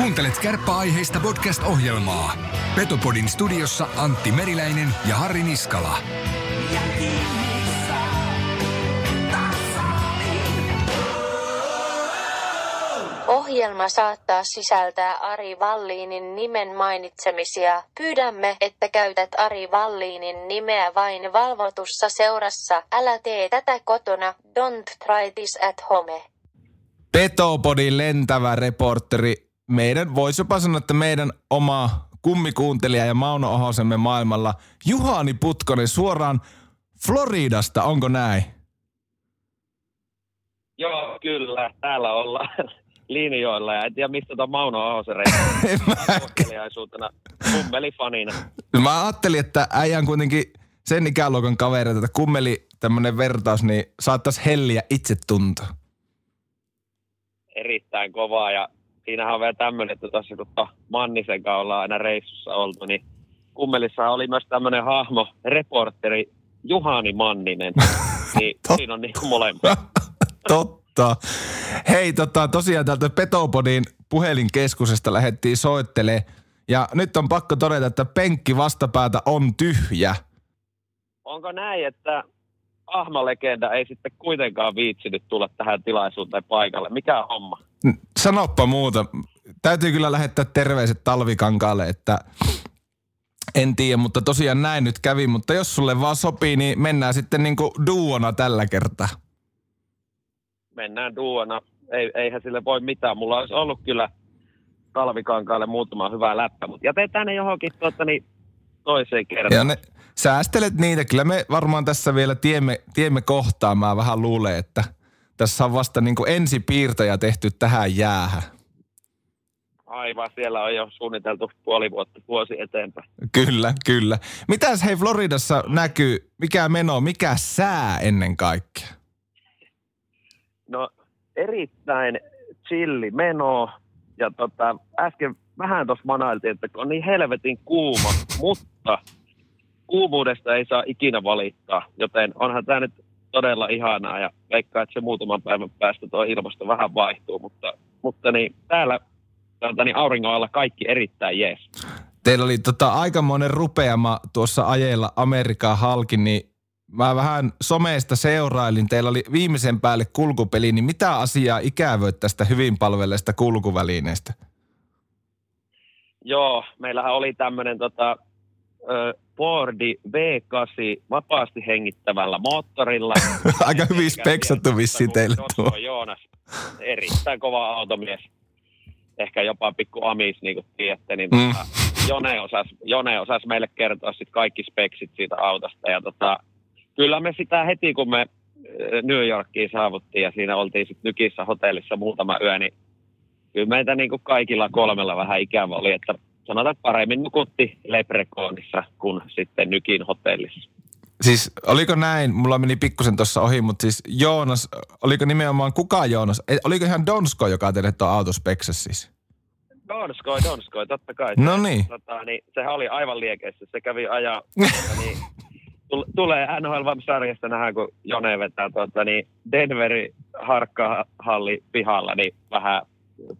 Kuuntelet kärppäaiheista podcast-ohjelmaa. Petopodin studiossa Antti Meriläinen ja Harri Niskala. Ohjelma saattaa sisältää Ari Valliinin nimen mainitsemisia. Pyydämme, että käytät Ari Valliinin nimeä vain valvotussa seurassa. Älä tee tätä kotona. Don't try this at home. Petopodin lentävä reporteri. Meidän, voisi jopa sanoa, että meidän oma kummikuuntelija ja Mauno Ohosemme maailmalla. Juhani Putkonen suoraan Floridasta, onko näin? Joo, kyllä. Täällä ollaan linjoilla ja en tiedä mistä tuon Mauno Ahosen kummelifanina. Mä ajattelin, että äijän kuitenkin sen ikäluokan kavereita, että kummeli tämmönen vertaus, niin saattaisi helliä itsetunto. Erittäin kovaa ja siinähän on vielä tämmöinen, että tuossa kun Mannisen kanssa ollaan aina reissussa oltu, niin kummelissa oli myös tämmöinen hahmo, reporteri Juhani Manninen. Niin siinä on niin kuin molempia. Totta. Hei, tota, tosiaan täältä Petopodin puhelinkeskusesta lähdettiin soittelee. Ja nyt on pakko todeta, että penkki vastapäätä on tyhjä. Onko näin, että Ahma-legenda ei sitten kuitenkaan viitsinyt tulla tähän tilaisuuteen paikalle? Mikä homma? N- Sanoppa muuta. Täytyy kyllä lähettää terveiset talvikankaalle, että en tiedä, mutta tosiaan näin nyt kävi. Mutta jos sulle vaan sopii, niin mennään sitten niinku duona tällä kertaa. mennään duona. Ei, eihän sille voi mitään. Mulla olisi ollut kyllä talvikankaalle muutama hyvä läppä, mutta jätetään ne johonkin tuota, niin toiseen Ja kertaan. ne, säästelet niitä. Kyllä me varmaan tässä vielä tiemme, tiemme kohtaan. Mä vähän luulen, että tässä on vasta niinku ensipiirtoja tehty tähän jäähän. Aivan, siellä on jo suunniteltu puoli vuotta, vuosi eteenpäin. Kyllä, kyllä. Mitäs hei Floridassa näkyy? Mikä meno, mikä sää ennen kaikkea? No erittäin chilli meno. Ja tota, äsken vähän tuossa manailtiin, että on niin helvetin kuuma, mutta kuumuudesta ei saa ikinä valittaa. Joten onhan tämä nyt todella ihanaa ja veikkaa, että se muutaman päivän päästä tuo ilmasto vähän vaihtuu. Mutta, mutta niin, täällä tuota, niin auringon alla kaikki erittäin jees. Teillä oli tota aikamoinen rupeama tuossa ajella Amerikan halki, niin mä vähän someesta seurailin. Teillä oli viimeisen päälle kulkupeli, niin mitä asiaa ikävöit tästä hyvin palvelleesta kulkuvälineestä? Joo, meillähän oli tämmöinen tota, ö, Fordi V8 vapaasti hengittävällä moottorilla. Aika hyvin speksattu vissiin kun teille tuo. Joonas, erittäin kova automies. Ehkä jopa pikku amis, niin kuin tiedätte. Niin Mm. tota, Jone, osasi, Jone osasi meille kertoa sit kaikki speksit siitä autosta. Ja tota, kyllä me sitä heti, kun me ö, New Yorkiin saavuttiin ja siinä oltiin sitten Nykissä hotellissa muutama yö, niin kyllä meitä niin kuin kaikilla kolmella vähän ikävä oli, että sanotaan, paremmin nukutti Leprechaunissa kuin sitten Nykin hotellissa. Siis oliko näin, mulla meni pikkusen tuossa ohi, mutta siis Joonas, oliko nimenomaan kuka Joonas? Ei, Oliko ihan Donsko, joka teille tuo auto speksasi siis? Donskoi, Donskoi, totta kai. No niin. Tota, niin sehän oli aivan liekeissä. Se kävi ajaa, tota, niin, tul- tulee NHL-sarjasta nähdään, kun Jone vetää tota, niin Denveri harkkahalli pihalla, niin vähän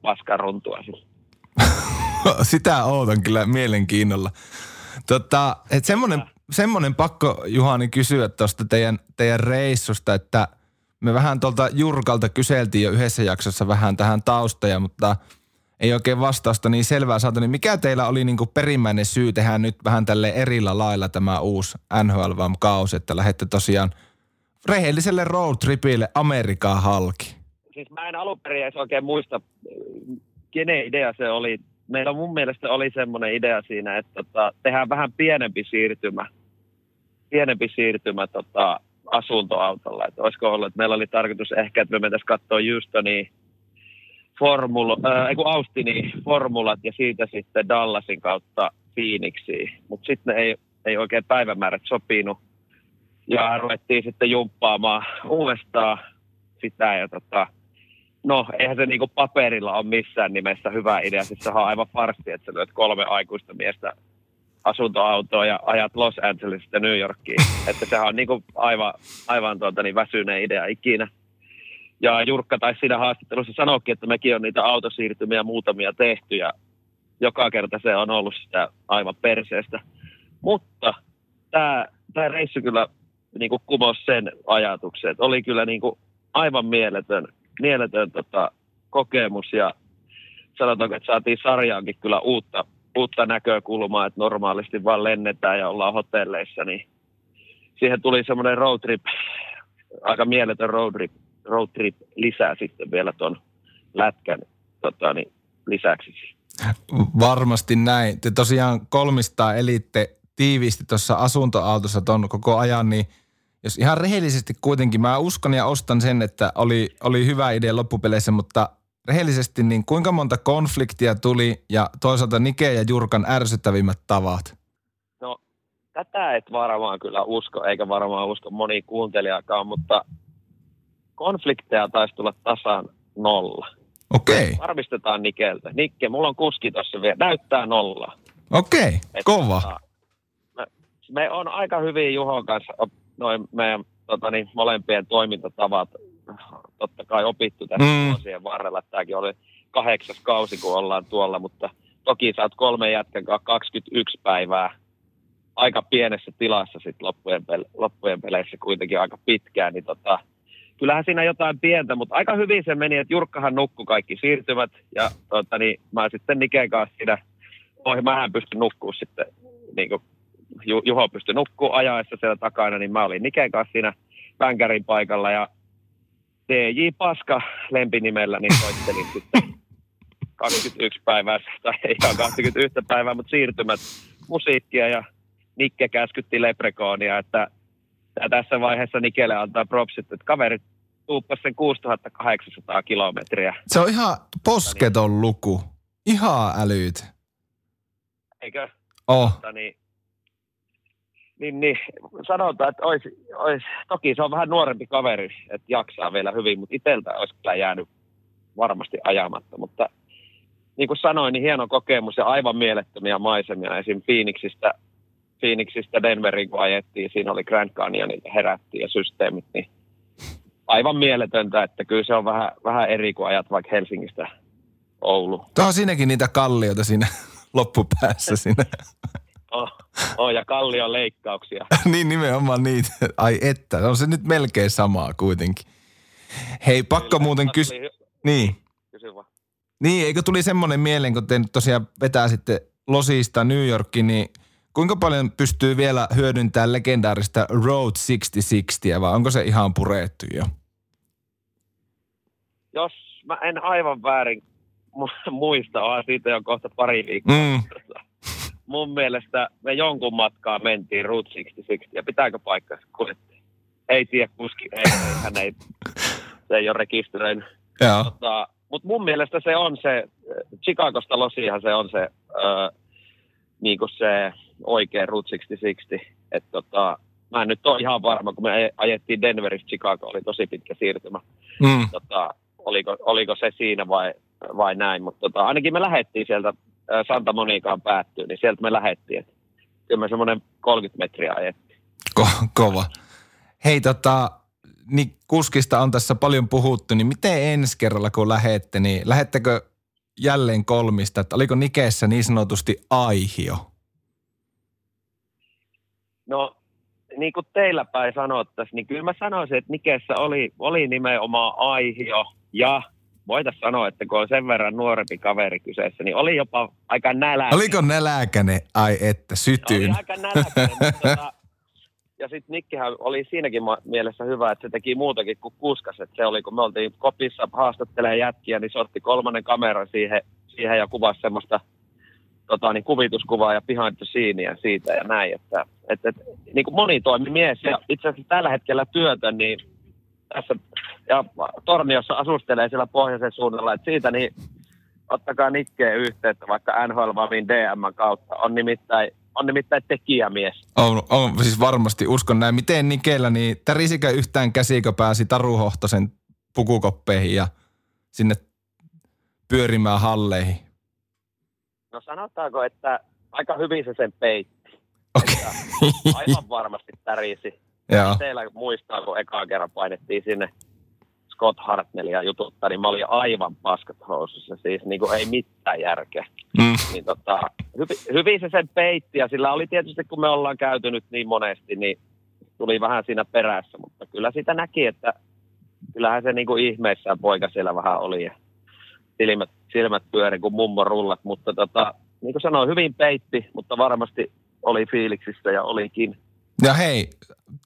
paskaruntua. Siis. Sitä ootan kyllä mielenkiinnolla. Tota, et semmonen, semmonen pakko Juhani kysyä tuosta teidän, teidän reissusta, että me vähän tuolta Jurkalta kyseltiin jo yhdessä jaksossa vähän tähän taustoja, mutta ei oikein vastausta niin selvää saatu. Niin mikä teillä oli niinku perimmäinen syy tehdä nyt vähän tälle erillä lailla tämä uusi nhl kausi että lähdette tosiaan rehelliselle roadtripille Amerikaan halki? siis mä en alun perin edes oikein muista, kenen idea se oli. Meillä mun mielestä oli semmoinen idea siinä, että tota, tehdään vähän pienempi siirtymä, pienempi siirtymä tota, asuntoautolla. Että olisiko ollut, että meillä oli tarkoitus ehkä, että me mentäisiin katsoa Houstonia, Formula, äh, Austinin formulat ja siitä sitten Dallasin kautta Phoenixiin. Mutta sitten ei, ei oikein päivämäärät sopinut. Ja ruvettiin sitten jumppaamaan uudestaan sitä ja tota, no eihän se niinku paperilla ole missään nimessä hyvä idea. Siis sehän on aivan farsi, että sä lyöt kolme aikuista miestä asuntoautoa ja ajat Los Angelesista New Yorkiin. Että sehän on niinku aivan, aivan tuota, niin väsyneen idea ikinä. Ja Jurkka taisi siinä haastattelussa sanoakin, että mekin on niitä autosiirtymiä muutamia tehty ja joka kerta se on ollut sitä aivan perseestä. Mutta tämä, tämä reissu kyllä niin kuin kumosi sen ajatuksen, että oli kyllä niin kuin aivan mieletön, mieletön tota, kokemus ja sanotaanko, että saatiin sarjaankin kyllä uutta, uutta näkökulmaa, että normaalisti vaan lennetään ja ollaan hotelleissa, niin siihen tuli semmoinen road trip, aika mieletön road trip, road trip lisää sitten vielä tuon lätkän tota, niin, lisäksi. Varmasti näin. Te tosiaan kolmistaa elitte tiiviisti tuossa asuntoautossa ton koko ajan, niin jos ihan rehellisesti kuitenkin, mä uskon ja ostan sen, että oli, oli hyvä idea loppupeleissä, mutta rehellisesti, niin kuinka monta konfliktia tuli ja toisaalta Nike ja Jurkan ärsyttävimmät tavat? No, tätä et varmaan kyllä usko, eikä varmaan usko moni kuuntelijakaan, mutta konflikteja taisi tulla tasan nolla. Okei. Okay. Varmistetaan Nikeltä. Nikke, mulla on kuski tuossa vielä. Näyttää nolla. Okei, okay. kova. Tota, me, me on aika hyvin Juhon kanssa noin meidän tota niin, molempien toimintatavat totta kai opittu tässä mm. vuosien varrella. Tämäkin oli kahdeksas kausi, kun ollaan tuolla, mutta toki sä oot kolme jätkän 21 päivää aika pienessä tilassa sit loppujen, pele- loppujen peleissä kuitenkin aika pitkään, niin tota, kyllähän siinä jotain pientä, mutta aika hyvin se meni, että Jurkkahan nukkui kaikki siirtymät ja tota, niin, mä sitten Niken kanssa siinä, ohi, mähän pystyn nukkuu sitten, niin kuin Juho pystyi nukkuu ajaessa siellä takana, niin mä olin Niken kanssa siinä vänkärin paikalla ja DJ Paska lempinimellä, niin soittelin sitten 21 päivää, tai ei ihan 21 päivää, mutta siirtymät musiikkia ja Nikke käskytti Leprekoonia, että ja tässä vaiheessa Nikelle antaa propsit, että kaverit tuuppas sen 6800 kilometriä. Se on ihan posketon luku. Ihan älyt. Eikö? Oh. Mutta niin, niin, niin, sanotaan, että olisi, olisi, toki se on vähän nuorempi kaveri, että jaksaa vielä hyvin, mutta itseltä olisi kyllä jäänyt varmasti ajamatta. Mutta niin kuin sanoin, niin hieno kokemus ja aivan mielettömiä maisemia. Esim. Phoenixistä, Phoenixistä Denveriin, kun ajettiin, siinä oli Grand Canyonin herättiin ja systeemit, niin aivan mieletöntä, että kyllä se on vähän, vähän eri kuin ajat vaikka Helsingistä Oulu. Tuo on siinäkin niitä kallioita siinä loppupäässä siinä. Oh, ja kallion leikkauksia. niin nimenomaan niitä. Ai että, on se nyt melkein samaa kuitenkin. Hei, pakko Kyllä, muuten kysyä. Niin. Kysy vaan. Niin, eikö tuli semmoinen mieleen, kun te nyt tosiaan vetää sitten Losista New Yorkiin, niin kuinka paljon pystyy vielä hyödyntämään legendaarista Road 6060, vai onko se ihan purettu jo? Jos mä en aivan väärin muista, on siitä jo kohta pari viikkoa. Mm mun mielestä me jonkun matkaa mentiin Route 66 ja pitääkö paikka kuljettiin? Ei tiedä kuski, ei, ei, hän ei, se ei ole rekisteröinyt. Tota, Mutta mun mielestä se on se, Chicagosta Losihan se on se, öö, niin kuin se oikea Route 66. Et tota, mä en nyt ole ihan varma, kun me ajettiin Denveristä Chicago, oli tosi pitkä siirtymä. Mm. Tota, oliko, oliko se siinä vai, vai näin, mutta tota, ainakin me lähdettiin sieltä Santa Monicaan päättyy, niin sieltä me lähdettiin. Kyllä me semmoinen 30 metriä ajettiin. Ko- kova. Hei tota, niin kuskista on tässä paljon puhuttu, niin miten ensi kerralla kun lähette, niin lähettekö jälleen kolmista, että oliko Nikeessä niin sanotusti aihio? No, niin kuin teillä päin sanottaisiin, niin kyllä mä sanoisin, että Nikeessä oli, oli nimenomaan aihio ja voitaisiin sanoa, että kun on sen verran nuorempi kaveri kyseessä, niin oli jopa aika näläkäinen. Oliko näläkäinen? Ai että, sytyyn. Oli aika mutta tota, ja sitten Nikkihän oli siinäkin mielessä hyvä, että se teki muutakin kuin kuskas. Että se oli, kun me oltiin kopissa haastattelemaan jätkiä, niin se otti kolmannen kameran siihen, siihen ja kuvasi semmoista tota, niin kuvituskuvaa ja behind the siitä ja näin. Että, että, että niin kuin monitoimimies ja itse asiassa tällä hetkellä työtä, niin tässä ja Torniossa asustelee siellä pohjoisen suunnalla, että siitä niin ottakaa Nikkeen yhteyttä vaikka NHL Vavin DM kautta. On nimittäin, on nimittäin tekijämies. On, on, siis varmasti uskon näin. Miten Nikellä, niin tärisikö yhtään käsikö pääsi Taruhohtosen pukukoppeihin ja sinne pyörimään halleihin? No sanotaanko, että aika hyvin se sen peitti. Okay. aivan varmasti tärisi. Joo. Teillä muistaa, kun ekaa kerran painettiin sinne Scott Hartnellia jututtaa, niin mä olin aivan paskat housussa, siis niin kuin ei mitään järkeä. Mm. Niin tota, hyvin, hyvin se sen peitti, ja sillä oli tietysti, kun me ollaan käyty nyt niin monesti, niin tuli vähän siinä perässä, mutta kyllä sitä näki, että kyllähän se niin kuin ihmeissään poika siellä vähän oli, ja silmät, silmät pyöri kuin mummo rullat, mutta tota, niin kuin sanoin, hyvin peitti, mutta varmasti oli fiiliksissä ja olikin. Ja hei,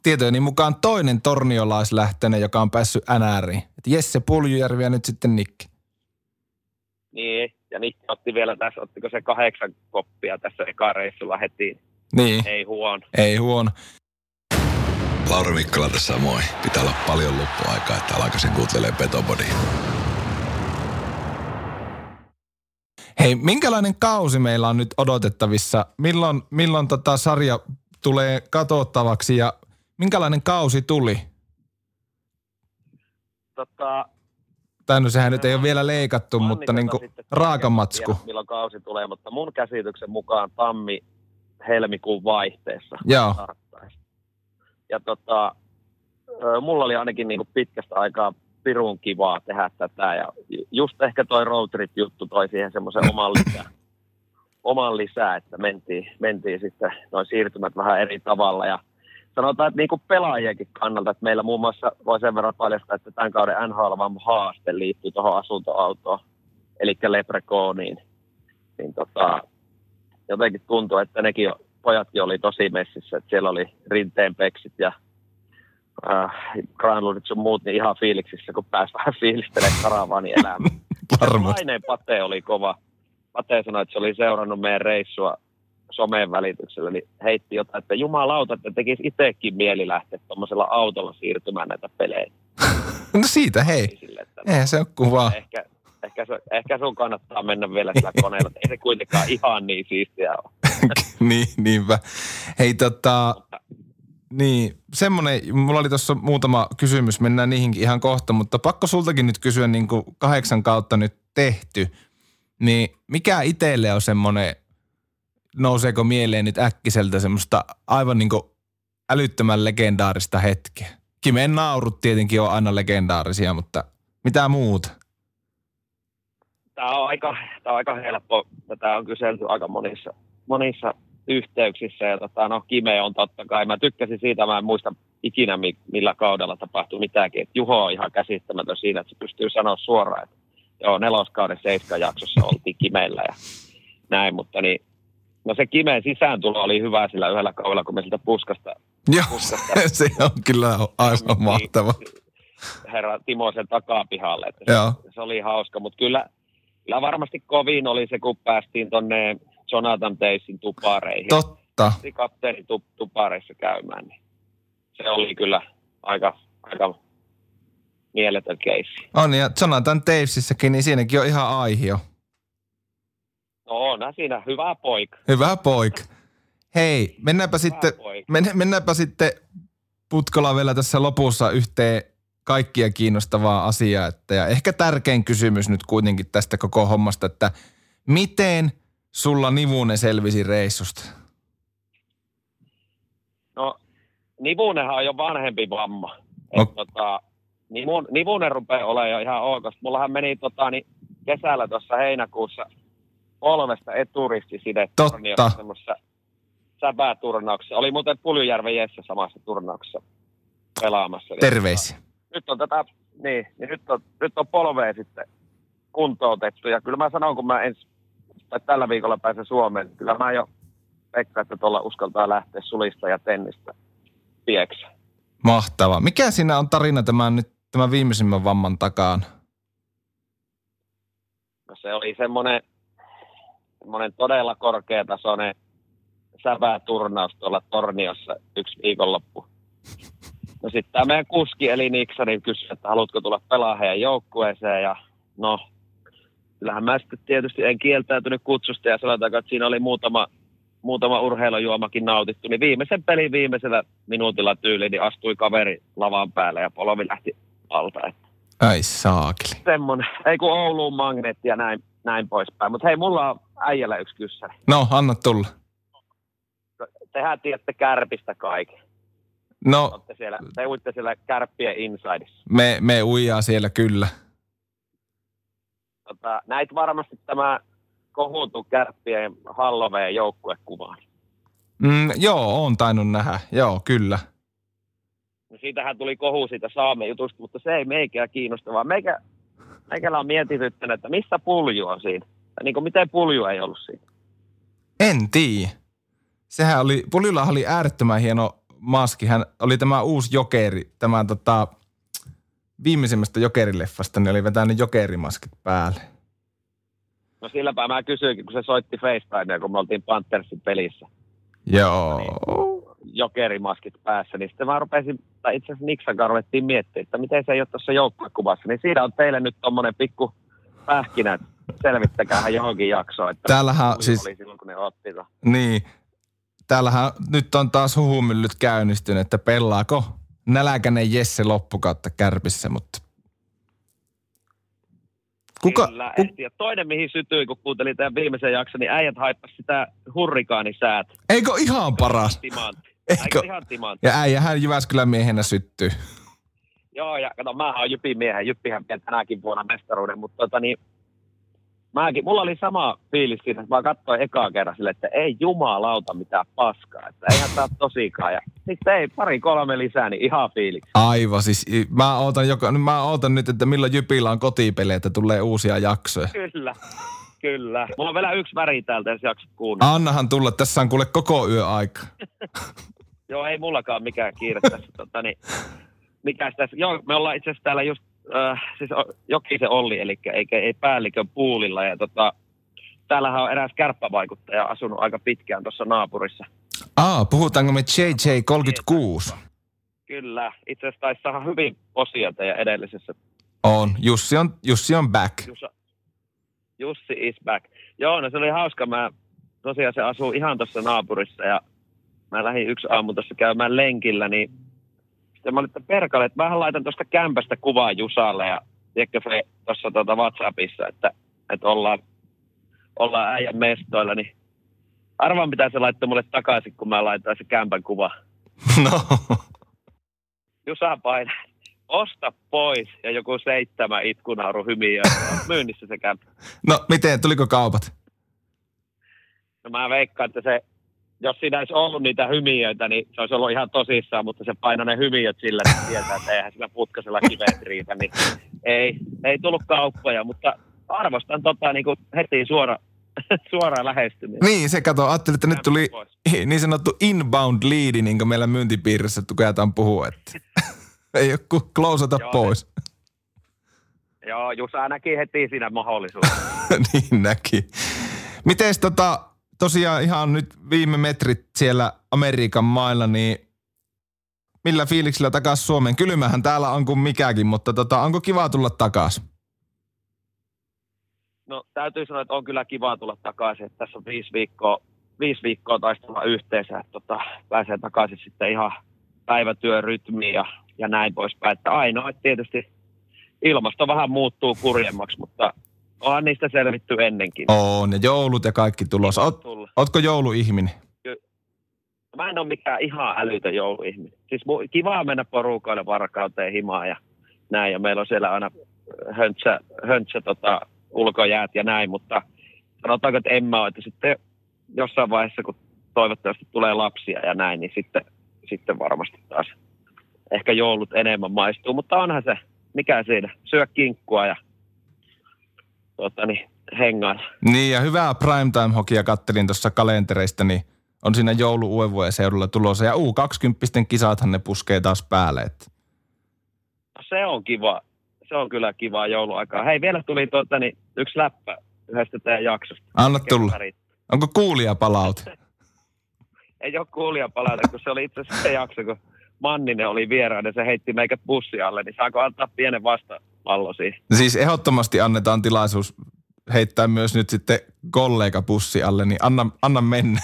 tietojeni mukaan toinen torniolaislähtöinen, joka on päässyt NRiin. Et Jesse Puljujärvi ja nyt sitten Nikki. Niin, ja Nikki otti vielä tässä, ottiko se kahdeksan koppia tässä eka reissulla heti. Niin. Ei huono. Ei huono. Lauri Mikkola tässä moi. Pitää olla paljon loppuaikaa, että alkaisin kuuntelee Petobodia. Hei, minkälainen kausi meillä on nyt odotettavissa? Milloin, milloin tota sarja tulee katsottavaksi ja minkälainen kausi tuli? Tota, tai no sehän nyt ei ole vielä leikattu, mutta niin kuin raakamatsku. Tiedä, milloin kausi tulee, mutta mun käsityksen mukaan tammi-helmikuun vaihteessa. Joo. Ja tota, mulla oli ainakin niin kuin pitkästä aikaa pirun kivaa tehdä tätä ja just ehkä toi road trip juttu toi siihen semmoisen oman lisää, oman lisää, että mentiin, mentiin sitten noin siirtymät vähän eri tavalla ja sanotaan, että niin kuin pelaajienkin kannalta, että meillä muun muassa voi sen verran paljastaa, että tämän kauden NHL haaste liittyy tuohon asuntoautoon, eli Leprechauniin. Niin tota, jotenkin tuntuu, että nekin pojatkin oli tosi messissä, että siellä oli rinteen peksit ja äh, Granlundit sun muut niin ihan fiiliksissä, kun pääsi vähän fiilistelemään karavaani elämää. Varmasti. Aineen Pate oli kova. Pate sanoi, että se oli seurannut meidän reissua someen välityksellä, niin heitti jotain, että jumalauta, että tekisi itsekin mieli lähteä tuommoisella autolla siirtymään näitä pelejä. no siitä hei. Sille, että Eihän se ole kuvaa. Ehkä, ehkä, ehkä sun kannattaa mennä vielä sillä koneella, ei se kuitenkaan ihan niin siistiä ole. niin, niinpä. Hei tota, Mutta, niin, semmoinen, mulla oli tuossa muutama kysymys, mennään niihinkin ihan kohta, mutta pakko sultakin nyt kysyä niin kuin kahdeksan kautta nyt tehty, niin mikä itselle on semmoinen, nouseeko mieleen nyt äkkiseltä semmoista aivan niin älyttömän legendaarista hetkeä? Kimen naurut tietenkin on aina legendaarisia, mutta mitä muuta? Tämä on aika, tämä on aika helppo. Tätä on kyselty aika monissa, monissa yhteyksissä. Ja tota, no, Kime on totta kai. Mä tykkäsin siitä, mä en muista ikinä millä kaudella tapahtui mitäänkin. Et Juho on ihan käsittämätön siinä, että se pystyy sanoa suoraan, että joo, neloskauden seiskan jaksossa oltiin Kimeillä ja näin, mutta niin, no se Kimeen sisääntulo oli hyvä sillä yhdellä kaudella, kun me siltä puskasta. Joo, puskasta, se on kyllä aivan niin, mahtava. Herra Timo sen takapihalle, että. Se, se, oli hauska, mutta kyllä, kyllä varmasti kovin oli se, kun päästiin tonne Jonathan Teisin tupareihin. Totta. Kapteeni tupareissa käymään, niin se oli kyllä aika, aika mieletön keissi. On, ja Jonathan Tavesissäkin, niin siinäkin on ihan aihio. No on siinä, hyvä poika. Hyvä poika. Hei, mennäänpä sitten, men, mennäänpä sitten Putkola vielä tässä lopussa yhteen kaikkia kiinnostavaa asiaa. Että, ja ehkä tärkein kysymys nyt kuitenkin tästä koko hommasta, että miten – sulla Nivunen selvisi reissusta? No, Nivunenhan on jo vanhempi vamma. No. Et, tota, Nivun, Nivunen rupeaa olemaan jo ihan ok. Mullahan meni tota, niin kesällä tuossa heinäkuussa polvesta eturistisidettä. Totta. Semmoisessa säpääturnauksessa. Oli muuten Puljujärven Jesse samassa turnauksessa pelaamassa. Terveisiä. Nyt on tätä, niin, niin nyt, on, nyt on polvea sitten kuntoutettu. Ja kyllä mä sanon, kun mä ensi tai tällä viikolla pääsen Suomeen. Kyllä mä jo Pekka, että tuolla uskaltaa lähteä sulista ja tennistä pieksä. Mahtava. Mikä siinä on tarina tämän, nyt, tämän viimeisimmän vamman takaan? No se oli semmoinen, semmoinen todella korkeatasoinen säväturnaus tuolla Torniossa yksi viikonloppu. No sitten tämä meidän kuski eli Niksa, niin kysyi, että haluatko tulla pelaa heidän joukkueeseen ja no kyllähän mä sitten tietysti en kieltäytynyt kutsusta ja sanotaanko, että siinä oli muutama, muutama urheilujuomakin nautittu, niin viimeisen pelin viimeisellä minuutilla tyyli, niin astui kaveri lavan päälle ja polovi lähti alta. Ai saakeli. Semmoinen, ei kun Ouluun magneetti ja näin, näin poispäin. Mutta hei, mulla on äijällä yksi kyssäri. No, anna tulla. Tehän tiedätte kärpistä kaiken. No, Olette siellä, te uitte siellä kärppien insideissa. me, me uijaa siellä kyllä. Tota, näit varmasti tämä kohutu kärppien Halloween joukkuekuvaan. Mm, joo, on tainnut nähdä. Joo, kyllä. No siitähän tuli kohu siitä saamen jutusta, mutta se ei meikää kiinnosta, vaan meikä, meikällä on mietityttänyt, että missä pulju on siinä. Tai niin kuin miten pulju ei ollut siinä. En tiedä. Sehän oli, Puljulla oli äärettömän hieno maski. Hän oli tämä uusi jokeri, tämä tota, viimeisimmästä jokerileffasta, niin oli vetänyt jokerimaskit päälle. No silläpä mä kysyinkin, kun se soitti FaceTimea, kun me oltiin Panthersin pelissä. Joo. jokerimaskit päässä, niin sitten mä rupesin, tai itse asiassa Niksan kanssa ruvettiin miettimään, että miten se ei ole tuossa joukkuekuvassa. Niin siinä on teille nyt tommonen pikku pähkinä, että selvittäkää johonkin jaksoon, että Täällähän siis- oli silloin, kun ne otti. Niin. Täällähän nyt on taas huhumyllyt käynnistynyt, että pelaako nälkäinen Jesse loppukautta kärpissä, mutta... Kuka, Kyllä, ku. Ja toinen, mihin sytyin, kun kuuntelin tämän viimeisen jakson, niin äijät haippas sitä hurrikaanisäät. eikö ihan paras? Timantti. Eikö? Ihan timantti? Ja äijähän Jyväskylän miehenä syttyy. Joo, ja kato, mä oon Jypin miehen. Jyppihän vie tänäkin vuonna mestaruuden, mutta tota niin, mäkin, mulla oli sama fiilis siinä, että mä katsoin ekaa kerran sille, että ei jumalauta mitään paskaa, että eihän tää tosikaan. Ja sitten ei, pari kolme lisää, niin ihan fiiliksi. Aivan, siis mä ootan, joka, mä ootan nyt, että milloin Jypillä on kotipelejä, että tulee uusia jaksoja. Kyllä, kyllä. Mulla on vielä yksi väri täältä, jos jaksat kuunnella. Annahan tulla, tässä on kuule koko yö aika. Joo, ei mullakaan mikään kiire tässä. Tota, niin, mikäs tässä? Joo, me ollaan itse asiassa täällä just, äh, siis Jokisen Olli, eli eikä, ei päällikön puulilla. Ja tota, täällähän on eräs kärppävaikuttaja asunut aika pitkään tuossa naapurissa. Aa, puhutaanko me JJ36? Kyllä, itse asiassa taisi saada hyvin osia teidän edellisessä. On, Jussi on, Jussi on back. Jussa, Jussi is back. Joo, no se oli hauska. Mä tosiaan se asuu ihan tuossa naapurissa ja mä lähdin yksi aamu tuossa käymään lenkillä, niin sitten mä olin, että perkale, että mähän laitan tuosta kämpästä kuvaa Jusalle ja tiedätkö Fe tuossa tuota WhatsAppissa, että, että ollaan, ollaan äijän mestoilla, niin arvaan mitä se laittoi mulle takaisin, kun mä laitoin se kämpän kuva. No, Jusa painaa, osta pois ja joku seitsemän itkunauru hymiö. Myynnissä se kämpä. no miten, tuliko kaupat? No mä veikkaan, että se, jos siinä olisi ollut niitä hymiöitä, niin se olisi ollut ihan tosissaan, mutta se painoi ne hymiöt sillä, että tietää, että eihän sillä putkasella kivet riitä, niin ei, ei tullut kauppoja, mutta arvostan tota niin kuin heti suora, suoraan lähestyminen. Niin, se kato, ajattelin, että nyt tuli niin sanottu inbound leadi, niin kuin meillä myyntipiirissä tuketaan puhua, että ei ole kuin klousata Joo, pois. Joo, Jusa näki heti siinä mahdollisuuden. niin näki. Mites tota, tosiaan ihan nyt viime metrit siellä Amerikan mailla, niin millä fiiliksillä takas Suomeen? Kylmähän täällä on kuin mikäkin, mutta tota, onko kiva tulla takas? No täytyy sanoa, että on kyllä kiva tulla takaisin. Tässä on viisi viikkoa, viisi viikkoa taistella yhteensä, että tota, pääsee takaisin sitten ihan päivätyörytmiin ja, ja näin poispäin. Että ainoa, että tietysti ilmasto vähän muuttuu kurjemmaksi, mutta onhan niistä selvitty ennenkin. On, ja joulut ja kaikki tulossa. Oot, ootko jouluihminen? Mä en ole mikään ihan älytön jouluihminen. Siis kivaa mennä porukoille varkauteen himaan ja näin. Ja meillä on siellä aina höntsä, höntsä tota, ulkojäät ja näin, mutta sanotaanko, että en mä ole. Että sitten jossain vaiheessa, kun toivottavasti tulee lapsia ja näin, niin sitten, sitten varmasti taas ehkä joulut enemmän maistuu. Mutta onhan se, mikä siinä, syö kinkkua ja tota, niin, hengailla. Niin, ja hyvää primetime-hokia kattelin tuossa kalentereista, niin on siinä joulu uuden seudulla tulossa. Ja U20 kisathan ne puskee taas päälle. Että. No se on kiva. Se on kyllä kiva jouluaikaa. Hei, vielä tuli tuota, niin, yksi läppä yhdestä teidän jaksosta. Anna tulla. Onko kuulija palaute? Ei ole kuulija palata, kun se oli itse asiassa se jakso, kun Manninen oli vieraana ja se heitti meikät bussi alle, niin saako antaa pienen vastapallo siihen? Siis ehdottomasti annetaan tilaisuus heittää myös nyt sitten kollega pussi alle, niin anna, anna mennä.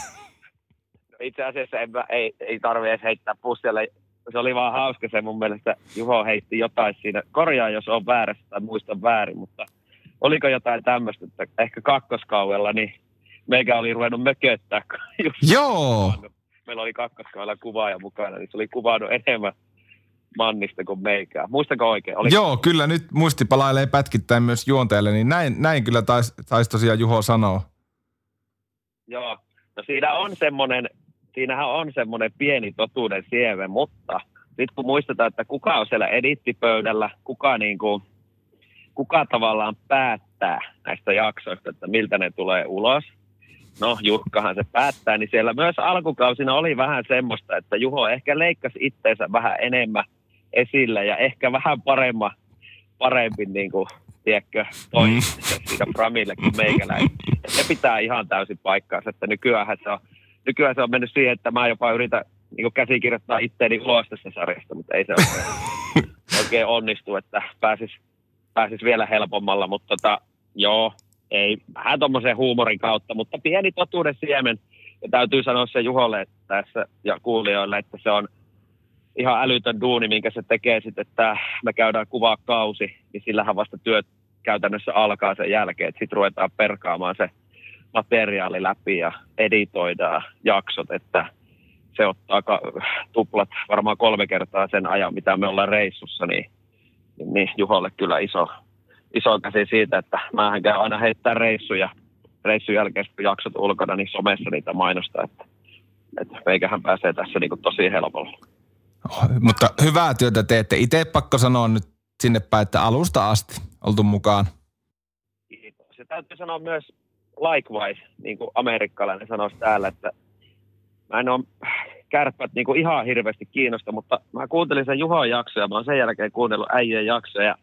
No itse asiassa en, mä- ei, ei tarvi edes heittää bussialle. Se oli vaan hauska se mun mielestä. Juho heitti jotain siinä. Korjaa, jos on väärässä tai muistan väärin, mutta oliko jotain tämmöistä, että ehkä kakkoskaudella niin meikä oli ruvennut mököttää. Joo, meillä oli kakkoskaudella kuvaaja mukana, niin se oli kuvannut enemmän Mannista kuin meikää. Muistako oikein? Oli... Joo, kyllä nyt muisti palailee pätkittäin myös juonteelle, niin näin, näin kyllä taisi tais tosiaan Juho sanoa. Joo, no siinä on semmoinen, siinähän on semmoinen pieni totuuden siemen, mutta sitten kun muistetaan, että kuka on siellä edittipöydällä, kuka, niin kuin, kuka tavallaan päättää näistä jaksoista, että miltä ne tulee ulos, no Jukkahan se päättää, niin siellä myös alkukausina oli vähän semmoista, että Juho ehkä leikkasi itteensä vähän enemmän esille ja ehkä vähän paremma, parempi niin kuin, tiedätkö, toi mm. Framille kuin meikäläinen. Se pitää ihan täysin paikkaansa, että nykyään se on, nykyään se on mennyt siihen, että mä jopa yritän niin käsikirjoittaa itteeni ulos tässä sarjasta, mutta ei se oikein, oikein onnistu, että pääsis, pääsis vielä helpommalla, mutta tota, joo, ei, vähän tuommoisen huumorin kautta, mutta pieni totuuden siemen. Ja täytyy sanoa se Juholle tässä ja kuulijoille, että se on ihan älytön duuni, minkä se tekee sitten, että me käydään kuvaa kausi, niin sillähän vasta työt käytännössä alkaa sen jälkeen, että sitten ruvetaan perkaamaan se materiaali läpi ja editoidaan jaksot, että se ottaa ka- tuplat varmaan kolme kertaa sen ajan, mitä me ollaan reissussa, niin, niin Juholle kyllä iso, iso käsi siitä, että mä käyn aina heittää reissuja, reissun jälkeen, kun jaksot ulkona, niin somessa niitä mainostaa, että, että meikähän pääsee tässä niin kuin tosi helpolla. Oh, mutta hyvää työtä teette. Itse pakko sanoa nyt sinne päin, että alusta asti oltu mukaan. Kiitos. Ja täytyy sanoa myös likewise, niin kuin amerikkalainen sanoisi täällä, että mä en ole kärppät niin kuin ihan hirveästi kiinnosta, mutta mä kuuntelin sen Juhon jaksoja, mä oon sen jälkeen kuunnellut äijien jaksoja,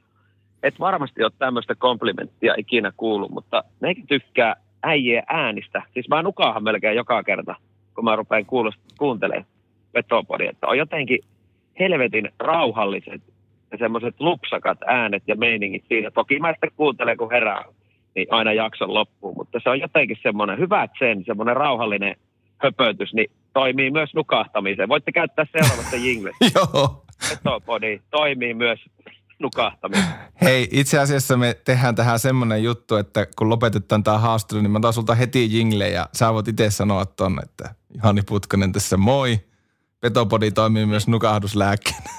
et varmasti ole tämmöistä komplimenttia ikinä kuullut, mutta meikin tykkää äijien äänistä. Siis mä nukahan melkein joka kerta, kun mä rupean kuuntelemaan Petopodi, että on jotenkin helvetin rauhalliset ja semmoiset lupsakat äänet ja meiningit siinä. Toki mä sitten kuuntelen, kun herää, niin aina jakson loppuun, mutta se on jotenkin semmoinen hyvä sen, semmoinen rauhallinen höpötys, niin toimii myös nukahtamiseen. Voitte käyttää seuraavassa jinglessä. Joo. Petopodi toimii myös nukahtaminen. Hei, itse asiassa me tehdään tähän semmoinen juttu, että kun lopetetaan tämä haastattelu, niin mä otan sulta heti jingle ja sä voit itse sanoa tonne, että Jani Putkonen tässä moi. Petopodi toimii myös nukahduslääkkeenä.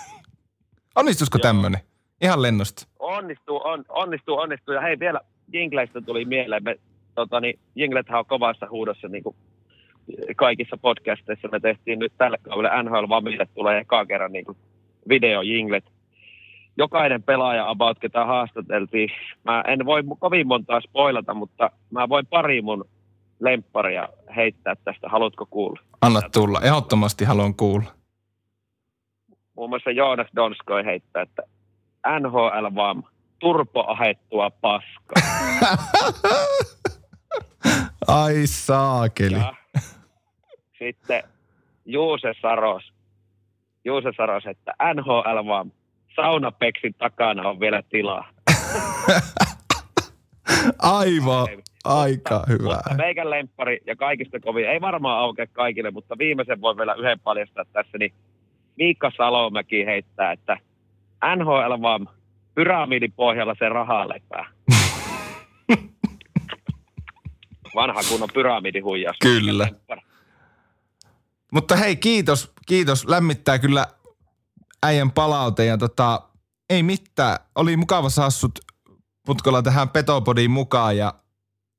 Onnistuisiko tämmöinen? Ihan lennosta. Onnistuu, on, onnistuu, onnistuu. Ja hei, vielä jingleistä tuli mieleen. Me, tota, niin, jinglethän on kovassa huudossa niin kuin kaikissa podcasteissa. Me tehtiin nyt tällä kaudella NHL Vamille tulee ekaa kerran niin videojinglet jokainen pelaaja about, ketä haastateltiin. Mä en voi kovin montaa spoilata, mutta mä voin pari mun lempparia heittää tästä. Haluatko kuulla? Anna tulla. Ehdottomasti haluan kuulla. Muun muassa Joonas Donskoi heittää, että NHL vaan turpoahettua paskaa. Ai saakeli. Ja sitten Juuse Saros. Juuse Saros, että NHL vaan saunapeksin takana on vielä tilaa. Aivan, aika mutta, hyvä. Mutta meikän lemppari ja kaikista kovin, ei varmaan aukea kaikille, mutta viimeisen voi vielä yhden paljastaa tässä, niin Miikka Salomäki heittää, että NHL vaan pyramidin pohjalla se rahaa lepää. Vanha kunnon pyramidihuijaus. Kyllä. Mutta hei, kiitos, kiitos. Lämmittää kyllä äijän palaute ja tota, ei mitään. Oli mukava saada sut Putkolla tähän Petopodiin mukaan ja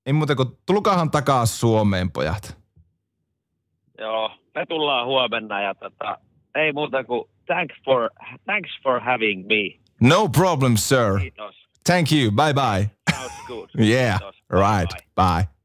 ei muuta kuin tulkaahan takaa Suomeen, pojat. Joo, me tullaan huomenna ja tota, ei muuta kuin thanks for, thanks for having me. No problem, sir. Kiitos. Thank you. Bye bye. Sounds good. yeah, Kiitos. right. bye. bye.